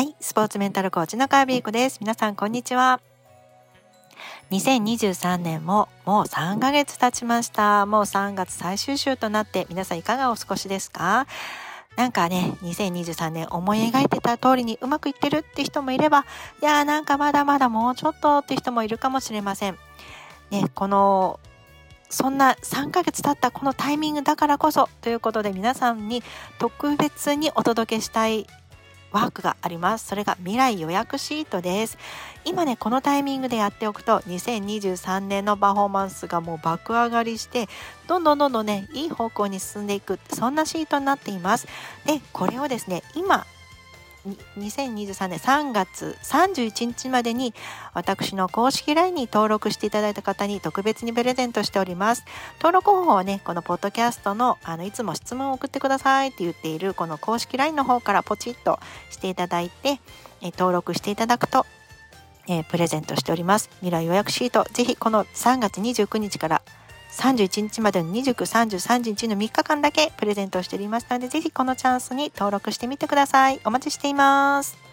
はい、スポーツメンタルコーチのカービーコです。皆さんこんにちは。2023年ももう3ヶ月経ちました。もう3月最終週となって皆さんいかがお過ごしですか？なんかね、2023年思い描いてた通りにうまくいってるって人もいれば、いやーなんかまだまだもうちょっとって人もいるかもしれません。ね、このそんな3ヶ月経ったこのタイミングだからこそということで皆さんに特別にお届けしたいワークがあります。それが未来予約シートです。今ね、このタイミングでやっておくと、2023年のパフォーマンスがもう爆上がりして、どんどんどんどんね、いい方向に進んでいく、そんなシートになっています。で、これをですね、今、2023年3月31日までに私の公式 LINE に登録していただいた方に特別にプレゼントしております。登録方法はね、このポッドキャストのあのいつも質問を送ってくださいって言っているこの公式 LINE の方からポチッとしていただいて、え登録していただくと、えプレゼントしております。未来予約シート、ぜひこの3月29日から31日までの29、30、31の3日間だけプレゼントしておりますので、ぜひこのチャンスに登録してみてください。お待ちしています。